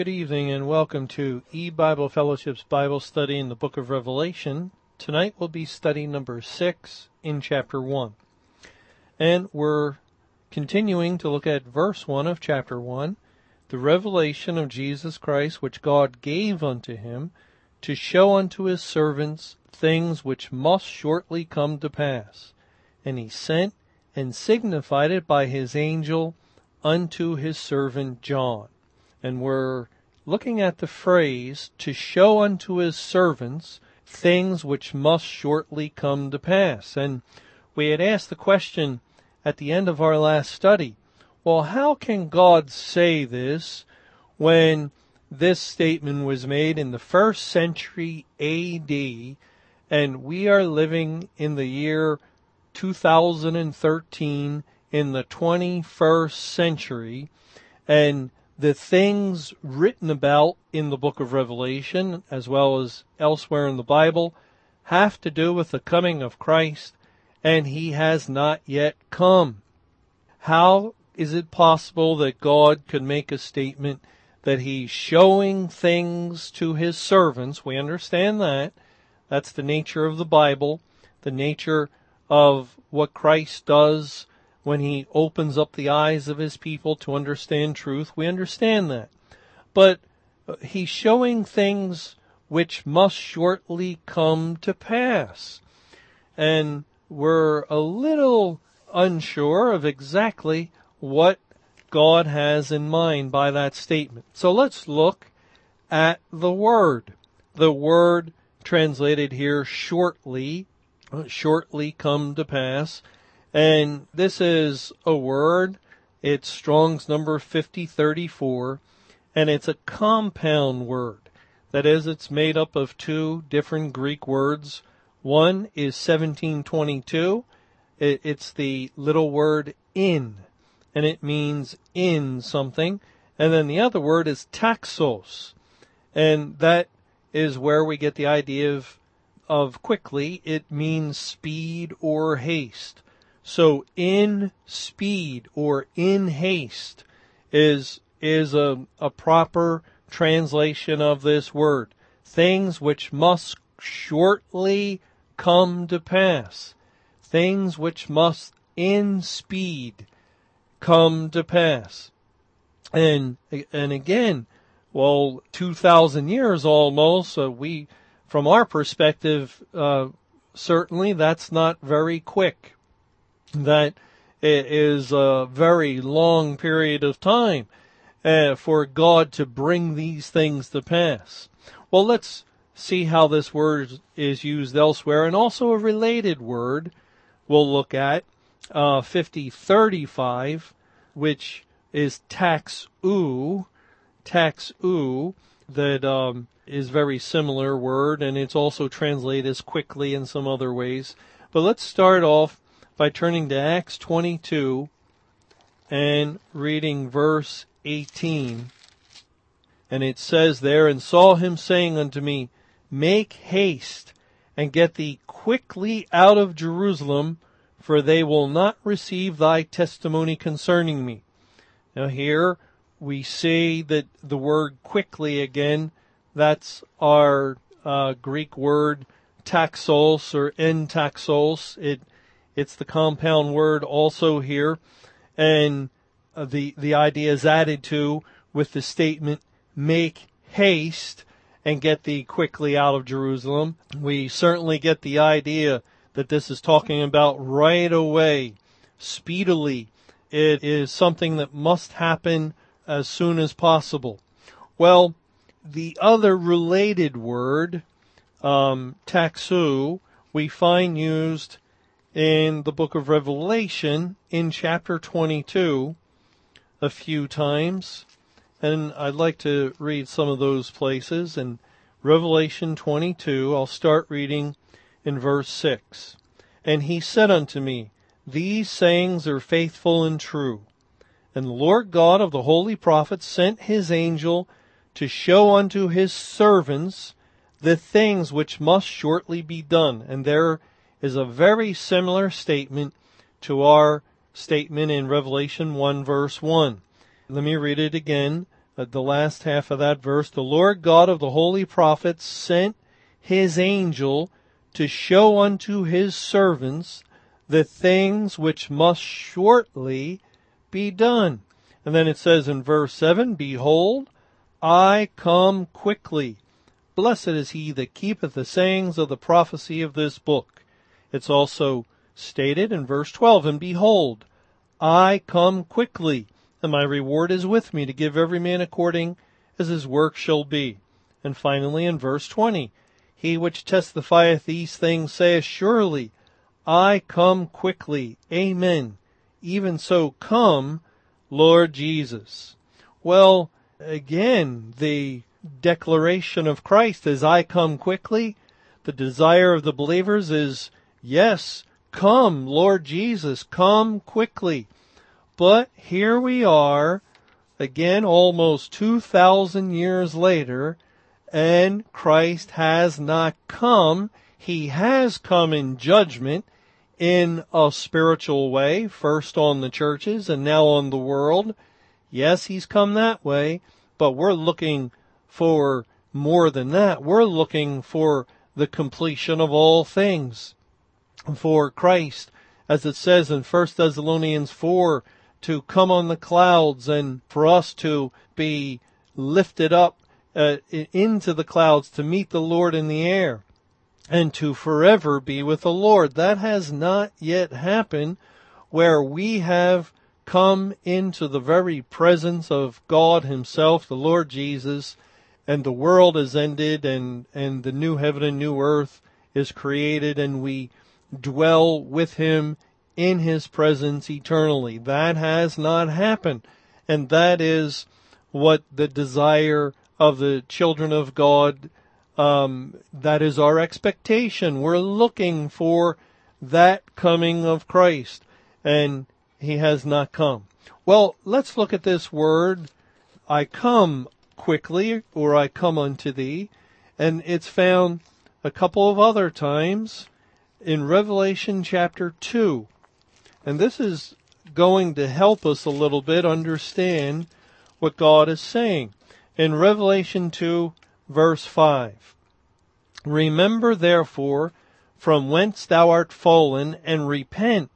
Good evening and welcome to E Bible Fellowship's Bible study in the book of Revelation. Tonight will be study number six in chapter one. And we're continuing to look at verse one of chapter one, the revelation of Jesus Christ which God gave unto him to show unto his servants things which must shortly come to pass. And he sent and signified it by his angel unto his servant John. And we're looking at the phrase to show unto his servants things which must shortly come to pass. And we had asked the question at the end of our last study, well, how can God say this when this statement was made in the first century AD and we are living in the year 2013 in the 21st century and the things written about in the book of Revelation as well as elsewhere in the Bible have to do with the coming of Christ and he has not yet come. How is it possible that God could make a statement that he's showing things to his servants? We understand that. That's the nature of the Bible, the nature of what Christ does when he opens up the eyes of his people to understand truth. We understand that. But uh, he's showing things which must shortly come to pass. And we're a little unsure of exactly what God has in mind by that statement. So let's look at the word. The word translated here shortly, uh, shortly come to pass. And this is a word. It's Strong's number 5034 and it's a compound word. That is, it's made up of two different Greek words. One is 1722. It's the little word in and it means in something. And then the other word is taxos. And that is where we get the idea of, of quickly. It means speed or haste. So in speed or in haste is, is a, a proper translation of this word. Things which must shortly come to pass. Things which must in speed come to pass. And, and again, well, 2,000 years almost, we, from our perspective, uh, certainly that's not very quick. That it is a very long period of time uh, for God to bring these things to pass. Well, let's see how this word is used elsewhere and also a related word we'll look at, uh, 5035, which is tax u, tax u, that um, is very similar word, and it's also translated as quickly in some other ways. But let's start off by turning to Acts 22 and reading verse 18. And it says there, and saw him saying unto me, Make haste and get thee quickly out of Jerusalem, for they will not receive thy testimony concerning me. Now here we see that the word quickly again, that's our uh, Greek word taxos or entaxos. It, it's the compound word also here. And uh, the, the idea is added to with the statement, make haste and get thee quickly out of Jerusalem. We certainly get the idea that this is talking about right away, speedily. It is something that must happen as soon as possible. Well, the other related word, um, taxu, we find used in the book of Revelation in chapter 22 a few times. And I'd like to read some of those places. In Revelation 22, I'll start reading in verse 6. And he said unto me, These sayings are faithful and true. And the Lord God of the holy prophets sent his angel to show unto his servants the things which must shortly be done. And there is a very similar statement to our statement in Revelation 1 verse 1. Let me read it again. uh, the last half of that verse, the Lord God of the holy prophets sent his angel to show unto his servants the things which must shortly be done. And then it says in verse 7, Behold, I come quickly. Blessed is he that keepeth the sayings of the prophecy of this book. It's also stated in verse 12, And behold, I come quickly, and my reward is with me to give every man according as his work shall be. And finally in verse 20, He which testifieth these things saith, Surely I come quickly. Amen. Even so come, Lord Jesus. Well, again, the declaration of Christ is I come quickly. The desire of the believers is, yes, come, Lord Jesus, come quickly. But here we are, again, almost 2,000 years later, and Christ has not come. He has come in judgment in a spiritual way, first on the churches and now on the world. Yes, he's come that way, but we're looking for more than that. We're looking for the completion of all things for Christ, as it says in 1 Thessalonians 4, to come on the clouds and for us to be lifted up uh, into the clouds to meet the Lord in the air and to forever be with the Lord. That has not yet happened where we have come into the very presence of God himself, the Lord Jesus, and the world is ended and, and the new heaven and new earth is created and we dwell with him in his presence eternally. That has not happened. And that is what the desire of the children of God, um, that is our expectation. We're looking for that coming of Christ. And he has not come. Well, let's look at this word, I come quickly, or I come unto thee. And it's found a couple of other times in Revelation chapter 2. And this is going to help us a little bit understand what God is saying. In Revelation 2 verse 5. Remember therefore from whence thou art fallen and repent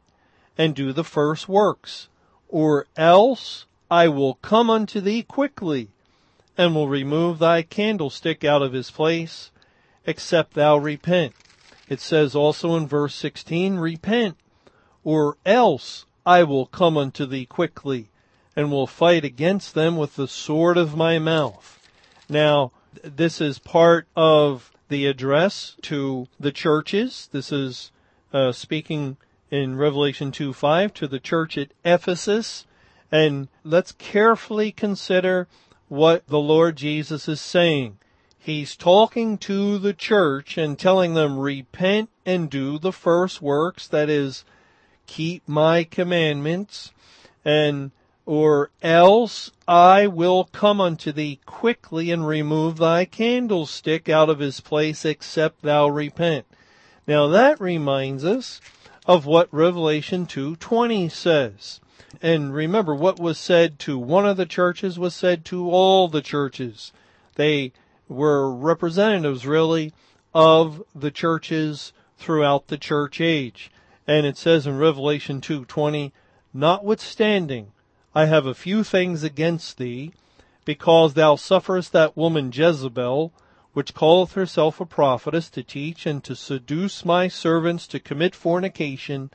and do the first works, or else I will come unto thee quickly and will remove thy candlestick out of his place except thou repent. It says also in verse 16, repent or else I will come unto thee quickly and will fight against them with the sword of my mouth. Now, this is part of the address to the churches. This is uh, speaking in Revelation 2 5 to the church at Ephesus. And let's carefully consider what the Lord Jesus is saying. He's talking to the church and telling them, repent and do the first works, that is, keep my commandments, and or else I will come unto thee quickly and remove thy candlestick out of his place except thou repent. Now that reminds us of what Revelation 2:20 says. And remember what was said to one of the churches was said to all the churches. They were representatives really of the churches throughout the church age. And it says in Revelation 2:20, notwithstanding I have a few things against thee, because thou sufferest that woman Jezebel, which calleth herself a prophetess, to teach and to seduce my servants to commit fornication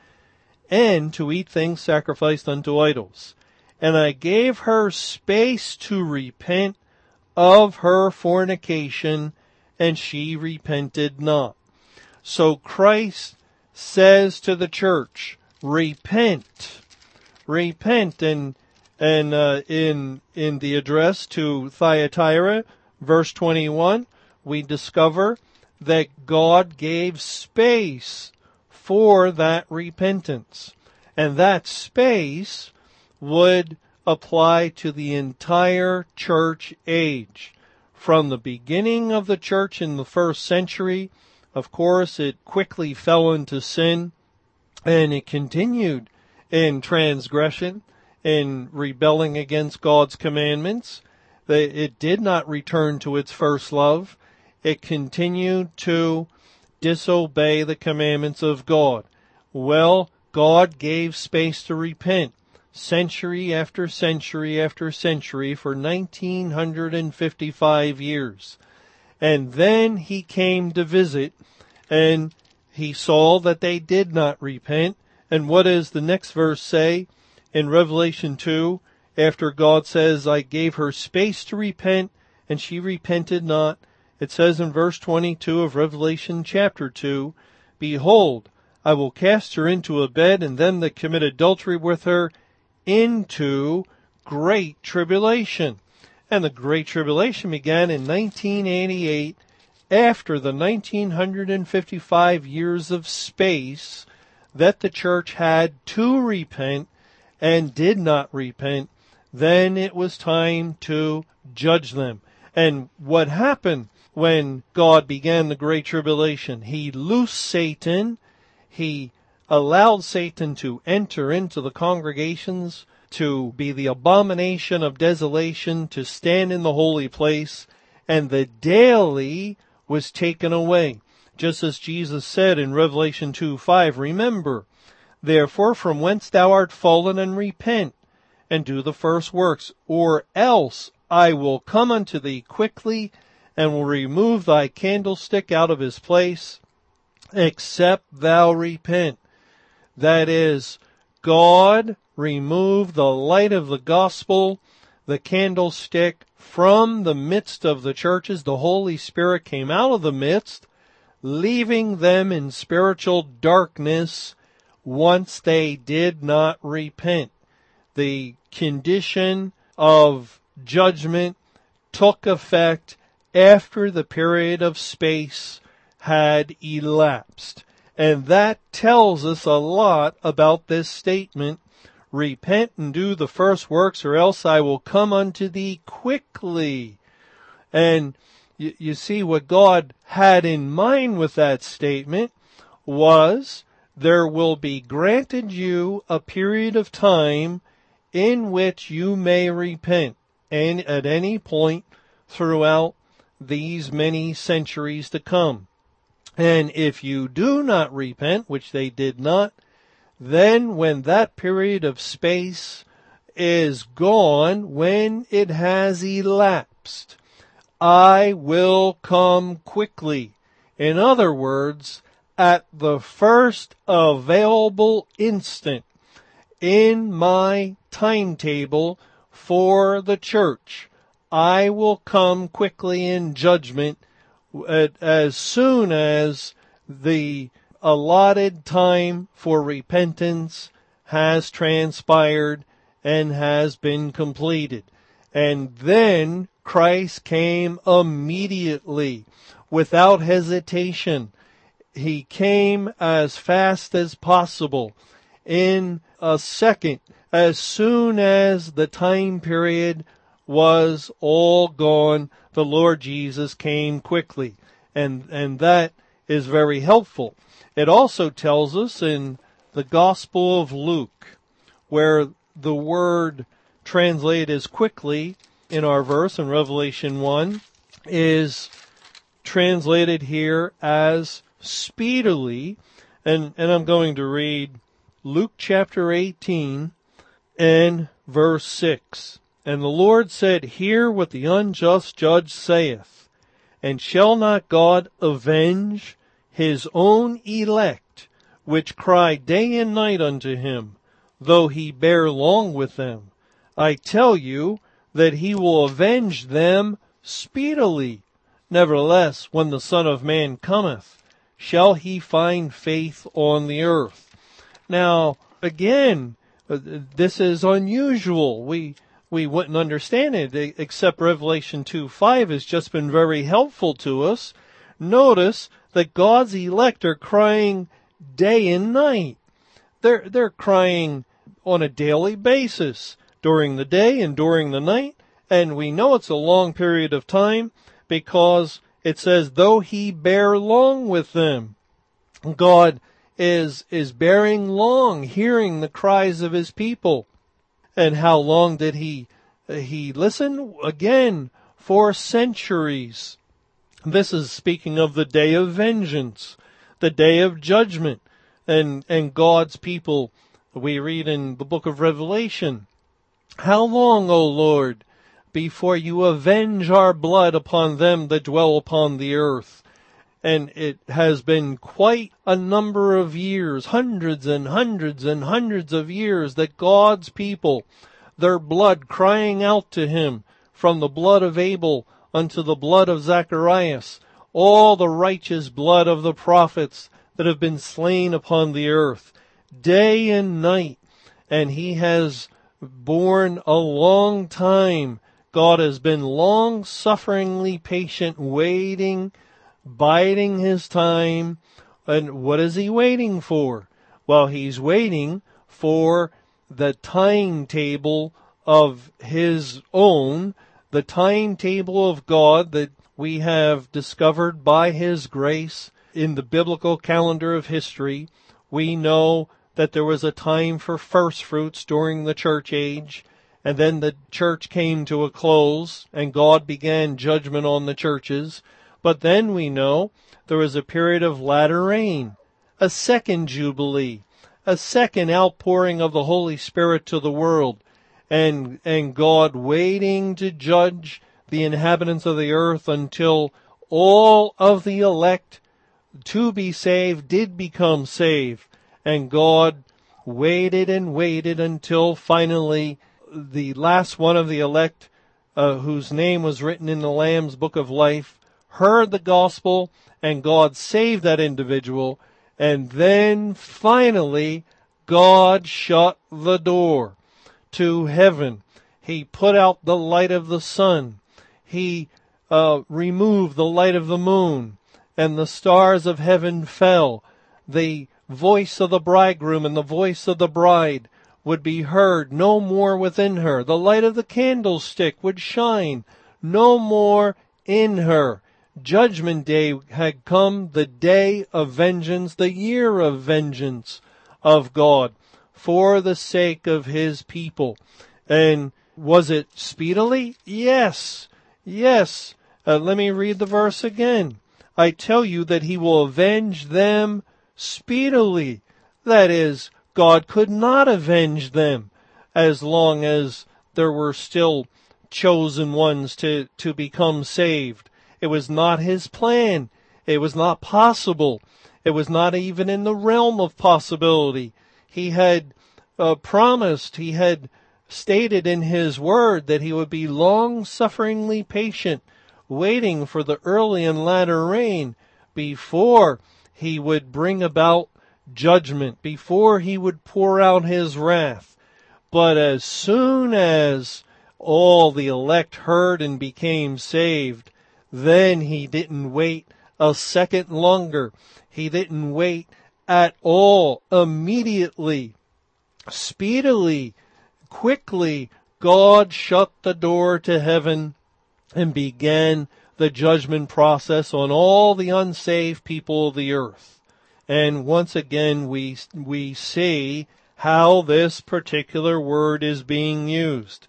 and to eat things sacrificed unto idols. And I gave her space to repent of her fornication, and she repented not. So Christ says to the church, repent, repent, and and uh, in in the address to Thyatira, verse twenty one, we discover that God gave space for that repentance, and that space would apply to the entire church age. From the beginning of the church in the first century, of course, it quickly fell into sin and it continued in transgression in rebelling against God's commandments. it did not return to its first love. It continued to disobey the commandments of God. Well, God gave space to repent century after century after century for 1955 years. And then he came to visit and he saw that they did not repent. And what does the next verse say in Revelation 2? After God says, I gave her space to repent and she repented not. It says in verse 22 of Revelation chapter 2, Behold, I will cast her into a bed and them that commit adultery with her into great tribulation. And the great tribulation began in 1988 after the 1955 years of space that the church had to repent and did not repent, then it was time to judge them. And what happened when God began the Great Tribulation? He loosed Satan. He allowed Satan to enter into the congregations, to be the abomination of desolation, to stand in the holy place, and the daily was taken away. Just as Jesus said in Revelation 2 5, remember, therefore from whence thou art fallen and repent, and do the first works, or else I will come unto thee quickly, and will remove thy candlestick out of his place, except thou repent. That is, God removed the light of the gospel, the candlestick from the midst of the churches. The Holy Spirit came out of the midst, leaving them in spiritual darkness once they did not repent. The condition of judgment took effect after the period of space had elapsed. And that tells us a lot about this statement. Repent and do the first works or else I will come unto thee quickly. And you, you see what God had in mind with that statement was there will be granted you a period of time in which you may repent and at any point throughout these many centuries to come. And if you do not repent, which they did not, then when that period of space is gone, when it has elapsed, I will come quickly. In other words, at the first available instant in my timetable for the church, I will come quickly in judgment as soon as the allotted time for repentance has transpired and has been completed. And then Christ came immediately without hesitation. He came as fast as possible in a second as soon as the time period was all gone the Lord Jesus came quickly. And, and that is very helpful. It also tells us in the Gospel of Luke, where the word translated as quickly in our verse in Revelation 1 is translated here as speedily. And, and I'm going to read Luke chapter 18 and verse 6. And the Lord said, Hear what the unjust judge saith. And shall not God avenge his own elect, which cry day and night unto him, though he bear long with them? I tell you that he will avenge them speedily. Nevertheless, when the Son of Man cometh, shall he find faith on the earth? Now, again, uh, this is unusual. We, we wouldn't understand it except Revelation 2 5 has just been very helpful to us. Notice that God's elect are crying day and night. They're, they're crying on a daily basis during the day and during the night. And we know it's a long period of time because it says, though he bear long with them, God is, is bearing long, hearing the cries of his people. And how long did he he listened again for centuries. This is speaking of the day of vengeance, the day of judgment, and, and God's people. We read in the book of Revelation, How long, O Lord, before you avenge our blood upon them that dwell upon the earth? And it has been quite a number of years, hundreds and hundreds and hundreds of years that God's people, their blood crying out to Him from the blood of Abel unto the blood of Zacharias, all the righteous blood of the prophets that have been slain upon the earth, day and night. And He has borne a long time. God has been long sufferingly patient, waiting, biding his time. And what is he waiting for? Well, he's waiting for the timetable of his own, the timetable of God that we have discovered by his grace in the biblical calendar of history. We know that there was a time for first fruits during the church age, and then the church came to a close, and God began judgment on the churches. But then we know there was a period of latter rain, a second jubilee, a second outpouring of the Holy Spirit to the world, and, and God waiting to judge the inhabitants of the earth until all of the elect to be saved did become saved. And God waited and waited until finally the last one of the elect, uh, whose name was written in the Lamb's book of life, heard the gospel and God saved that individual. And then finally, God shut the door to heaven. He put out the light of the sun. He uh, removed the light of the moon and the stars of heaven fell. The voice of the bridegroom and the voice of the bride would be heard no more within her. The light of the candlestick would shine no more in her. Judgment day had come, the day of vengeance, the year of vengeance of God for the sake of his people. And was it speedily? Yes. Yes. Uh, let me read the verse again. I tell you that he will avenge them speedily. That is, God could not avenge them as long as there were still chosen ones to, to become saved. It was not his plan. It was not possible. It was not even in the realm of possibility. He had uh, promised, he had stated in his word that he would be long sufferingly patient, waiting for the early and latter rain before he would bring about judgment, before he would pour out his wrath. But as soon as all the elect heard and became saved, then he didn't wait a second longer. He didn't wait at all. Immediately, speedily, quickly, God shut the door to heaven and began the judgment process on all the unsaved people of the earth. And once again, we, we see how this particular word is being used.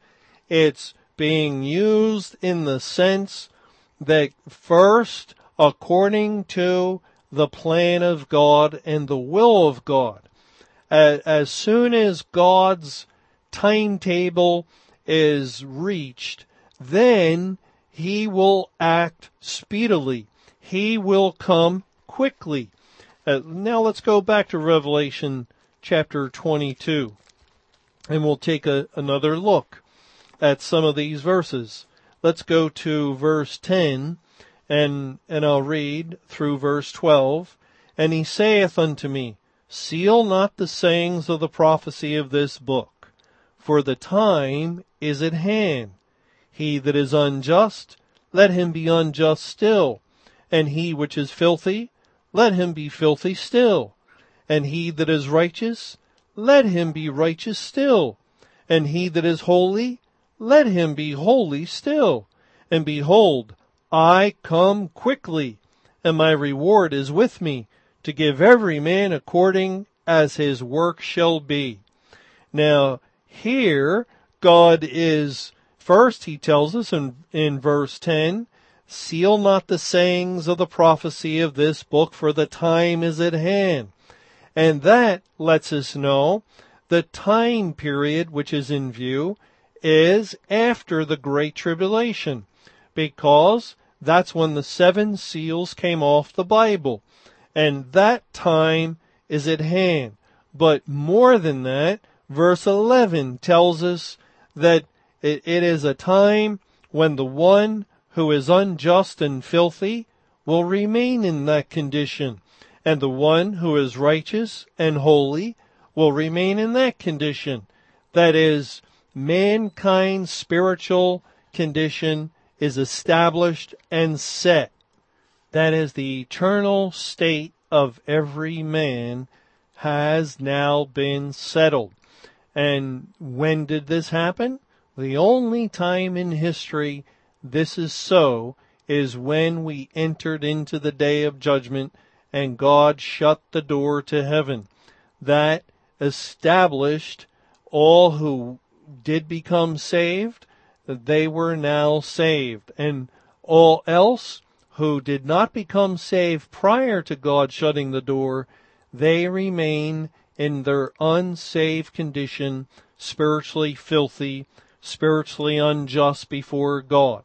It's being used in the sense that first, according to the plan of God and the will of God, as soon as God's timetable is reached, then he will act speedily. He will come quickly. Uh, now let's go back to Revelation chapter 22 and we'll take a, another look at some of these verses let's go to verse 10 and, and I'll read through verse 12. And he saith unto me, Seal not the sayings of the prophecy of this book, for the time is at hand. He that is unjust, let him be unjust still. And he which is filthy, let him be filthy still. And he that is righteous, let him be righteous still. And he that is holy, let him be holy still. And behold, I come quickly, and my reward is with me, to give every man according as his work shall be. Now, here, God is First, he tells us in, in verse 10, seal not the sayings of the prophecy of this book for the time is at hand. And that lets us know the time period which is in view is after the Great Tribulation because that's when the seven seals came off the Bible. And that time is at hand. But more than that, verse 11 tells us that it, it is a time when the one who is unjust and filthy will remain in that condition, and the one who is righteous and holy will remain in that condition. That is, mankind's spiritual condition is established and set. That is, the eternal state of every man has now been settled. And when did this happen? The only time in history this is so is when we entered into the day of judgment and God shut the door to heaven. That established all who did become saved, they were now saved. And all else who did not become saved prior to God shutting the door, they remain in their unsaved condition, spiritually filthy, spiritually unjust before God.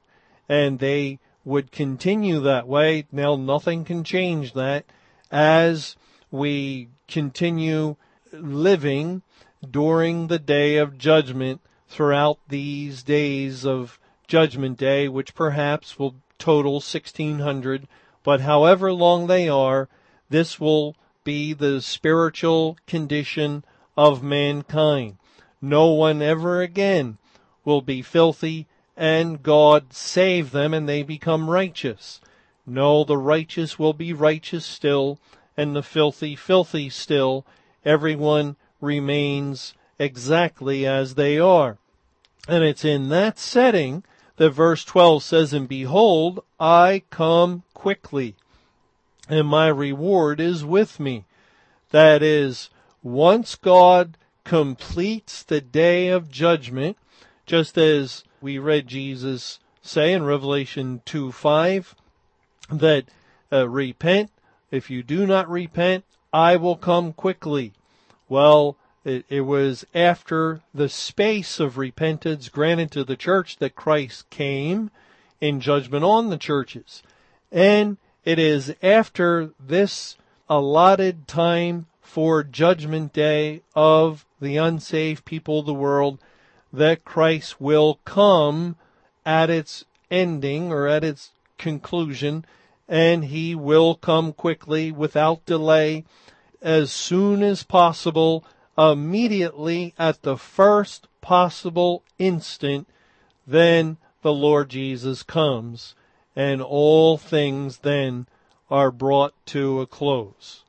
And they would continue that way. Now nothing can change that as we continue living during the day of judgment throughout these days of judgment day, which perhaps will total 1600, but however long they are, this will be the spiritual condition of mankind. No one ever again will be filthy and God save them and they become righteous. No, the righteous will be righteous still and the filthy filthy still. Everyone remains exactly as they are. And it's in that setting that verse 12 says, And behold, I come quickly, and my reward is with me. That is, once God completes the day of judgment, just as we read Jesus say in Revelation 2 5, that uh, repent. If you do not repent, I will come quickly. Well, it, it was after the space of repentance granted to the church that Christ came in judgment on the churches. And it is after this allotted time for judgment day of the unsaved people of the world that Christ will come at its ending or at its conclusion and he will come quickly without delay as soon as possible immediately at the first possible instant, then the Lord Jesus comes and all things then are brought to a close.